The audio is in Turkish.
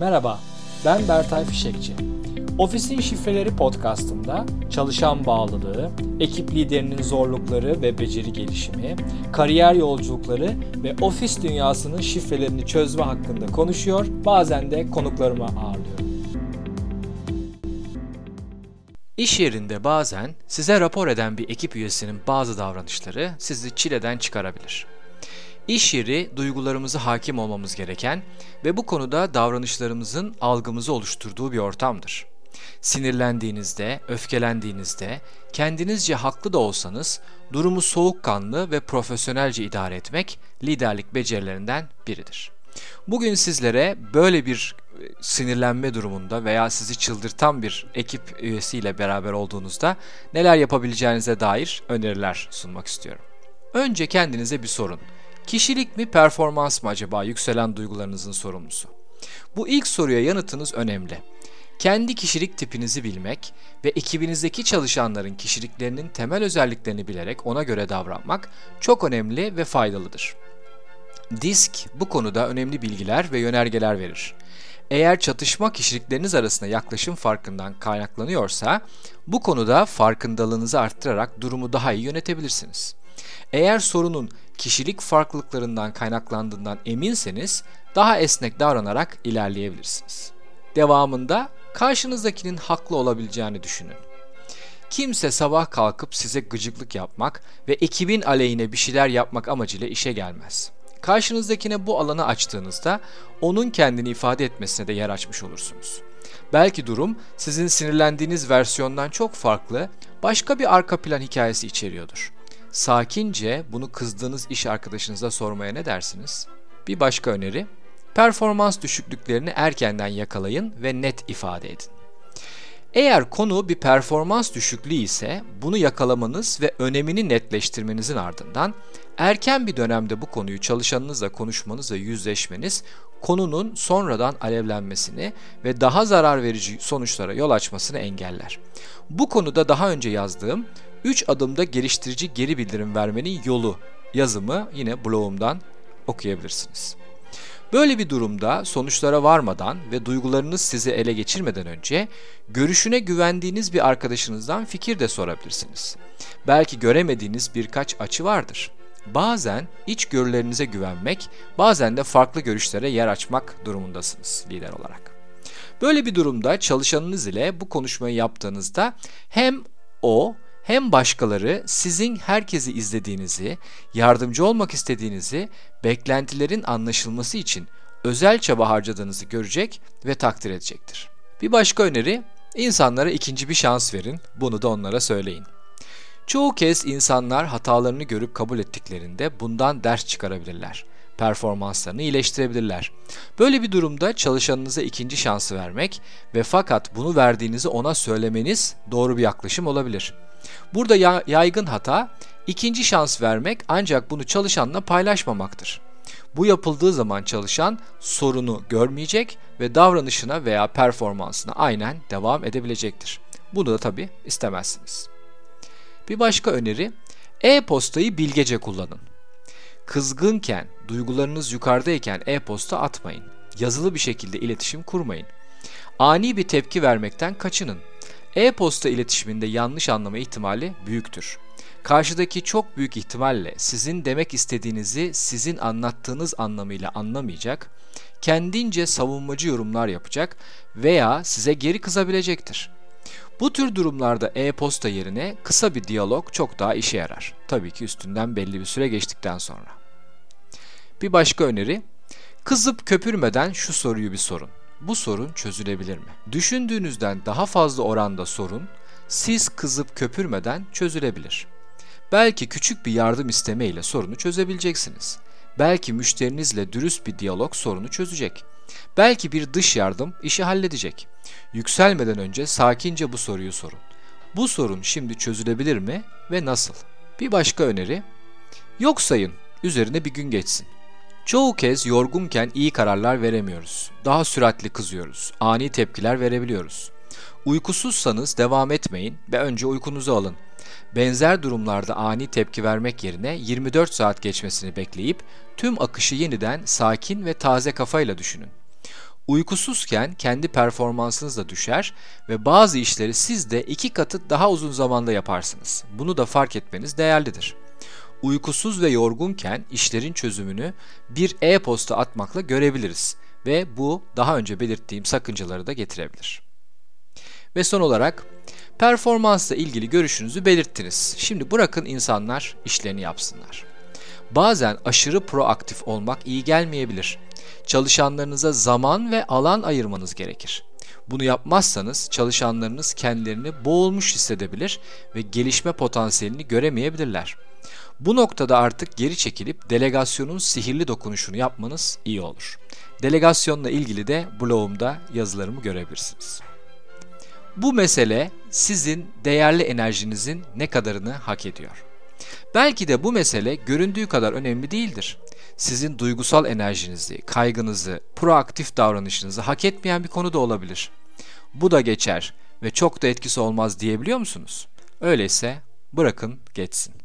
Merhaba, ben Bertay Fişekçi. Ofisin Şifreleri podcastında çalışan bağlılığı, ekip liderinin zorlukları ve beceri gelişimi, kariyer yolculukları ve ofis dünyasının şifrelerini çözme hakkında konuşuyor, bazen de konuklarımı ağırlıyorum. İş yerinde bazen size rapor eden bir ekip üyesinin bazı davranışları sizi çileden çıkarabilir. İş yeri duygularımızı hakim olmamız gereken ve bu konuda davranışlarımızın algımızı oluşturduğu bir ortamdır. Sinirlendiğinizde, öfkelendiğinizde, kendinizce haklı da olsanız durumu soğukkanlı ve profesyonelce idare etmek liderlik becerilerinden biridir. Bugün sizlere böyle bir e, sinirlenme durumunda veya sizi çıldırtan bir ekip üyesiyle beraber olduğunuzda neler yapabileceğinize dair öneriler sunmak istiyorum. Önce kendinize bir sorun. Kişilik mi performans mı acaba yükselen duygularınızın sorumlusu? Bu ilk soruya yanıtınız önemli. Kendi kişilik tipinizi bilmek ve ekibinizdeki çalışanların kişiliklerinin temel özelliklerini bilerek ona göre davranmak çok önemli ve faydalıdır. DISK bu konuda önemli bilgiler ve yönergeler verir. Eğer çatışma kişilikleriniz arasında yaklaşım farkından kaynaklanıyorsa bu konuda farkındalığınızı arttırarak durumu daha iyi yönetebilirsiniz. Eğer sorunun kişilik farklılıklarından kaynaklandığından eminseniz daha esnek davranarak ilerleyebilirsiniz. Devamında karşınızdakinin haklı olabileceğini düşünün. Kimse sabah kalkıp size gıcıklık yapmak ve ekibin aleyhine bir şeyler yapmak amacıyla işe gelmez. Karşınızdakine bu alanı açtığınızda onun kendini ifade etmesine de yer açmış olursunuz. Belki durum sizin sinirlendiğiniz versiyondan çok farklı, başka bir arka plan hikayesi içeriyordur. Sakince bunu kızdığınız iş arkadaşınıza sormaya ne dersiniz? Bir başka öneri, performans düşüklüklerini erkenden yakalayın ve net ifade edin. Eğer konu bir performans düşüklüğü ise bunu yakalamanız ve önemini netleştirmenizin ardından erken bir dönemde bu konuyu çalışanınızla konuşmanız ve yüzleşmeniz konunun sonradan alevlenmesini ve daha zarar verici sonuçlara yol açmasını engeller. Bu konuda daha önce yazdığım 3 adımda geliştirici geri bildirim vermenin yolu yazımı yine blogumdan okuyabilirsiniz. Böyle bir durumda sonuçlara varmadan ve duygularınız sizi ele geçirmeden önce görüşüne güvendiğiniz bir arkadaşınızdan fikir de sorabilirsiniz. Belki göremediğiniz birkaç açı vardır. Bazen iç görülerinize güvenmek, bazen de farklı görüşlere yer açmak durumundasınız lider olarak. Böyle bir durumda çalışanınız ile bu konuşmayı yaptığınızda hem o hem başkaları sizin herkesi izlediğinizi, yardımcı olmak istediğinizi, beklentilerin anlaşılması için özel çaba harcadığınızı görecek ve takdir edecektir. Bir başka öneri, insanlara ikinci bir şans verin, bunu da onlara söyleyin. Çoğu kez insanlar hatalarını görüp kabul ettiklerinde bundan ders çıkarabilirler. Performanslarını iyileştirebilirler. Böyle bir durumda çalışanınıza ikinci şansı vermek ve fakat bunu verdiğinizi ona söylemeniz doğru bir yaklaşım olabilir. Burada yaygın hata ikinci şans vermek ancak bunu çalışanla paylaşmamaktır. Bu yapıldığı zaman çalışan sorunu görmeyecek ve davranışına veya performansına aynen devam edebilecektir. Bunu da tabi istemezsiniz. Bir başka öneri, e-postayı bilgece kullanın. Kızgınken, duygularınız yukarıdayken e-posta atmayın. Yazılı bir şekilde iletişim kurmayın. Ani bir tepki vermekten kaçının. E-posta iletişiminde yanlış anlama ihtimali büyüktür. Karşıdaki çok büyük ihtimalle sizin demek istediğinizi sizin anlattığınız anlamıyla anlamayacak, kendince savunmacı yorumlar yapacak veya size geri kızabilecektir. Bu tür durumlarda e-posta yerine kısa bir diyalog çok daha işe yarar. Tabii ki üstünden belli bir süre geçtikten sonra. Bir başka öneri, kızıp köpürmeden şu soruyu bir sorun bu sorun çözülebilir mi? Düşündüğünüzden daha fazla oranda sorun siz kızıp köpürmeden çözülebilir. Belki küçük bir yardım isteme ile sorunu çözebileceksiniz. Belki müşterinizle dürüst bir diyalog sorunu çözecek. Belki bir dış yardım işi halledecek. Yükselmeden önce sakince bu soruyu sorun. Bu sorun şimdi çözülebilir mi ve nasıl? Bir başka öneri, yok sayın, üzerine bir gün geçsin. Çoğu kez yorgunken iyi kararlar veremiyoruz. Daha süratli kızıyoruz. Ani tepkiler verebiliyoruz. Uykusuzsanız devam etmeyin ve önce uykunuzu alın. Benzer durumlarda ani tepki vermek yerine 24 saat geçmesini bekleyip tüm akışı yeniden sakin ve taze kafayla düşünün. Uykusuzken kendi performansınız da düşer ve bazı işleri siz de iki katı daha uzun zamanda yaparsınız. Bunu da fark etmeniz değerlidir. Uykusuz ve yorgunken işlerin çözümünü bir e-posta atmakla görebiliriz ve bu daha önce belirttiğim sakıncaları da getirebilir. Ve son olarak performansla ilgili görüşünüzü belirttiniz. Şimdi bırakın insanlar işlerini yapsınlar. Bazen aşırı proaktif olmak iyi gelmeyebilir. Çalışanlarınıza zaman ve alan ayırmanız gerekir. Bunu yapmazsanız çalışanlarınız kendilerini boğulmuş hissedebilir ve gelişme potansiyelini göremeyebilirler. Bu noktada artık geri çekilip delegasyonun sihirli dokunuşunu yapmanız iyi olur. Delegasyonla ilgili de blogumda yazılarımı görebilirsiniz. Bu mesele sizin değerli enerjinizin ne kadarını hak ediyor. Belki de bu mesele göründüğü kadar önemli değildir. Sizin duygusal enerjinizi, kaygınızı, proaktif davranışınızı hak etmeyen bir konu da olabilir. Bu da geçer ve çok da etkisi olmaz diyebiliyor musunuz? Öyleyse bırakın geçsin.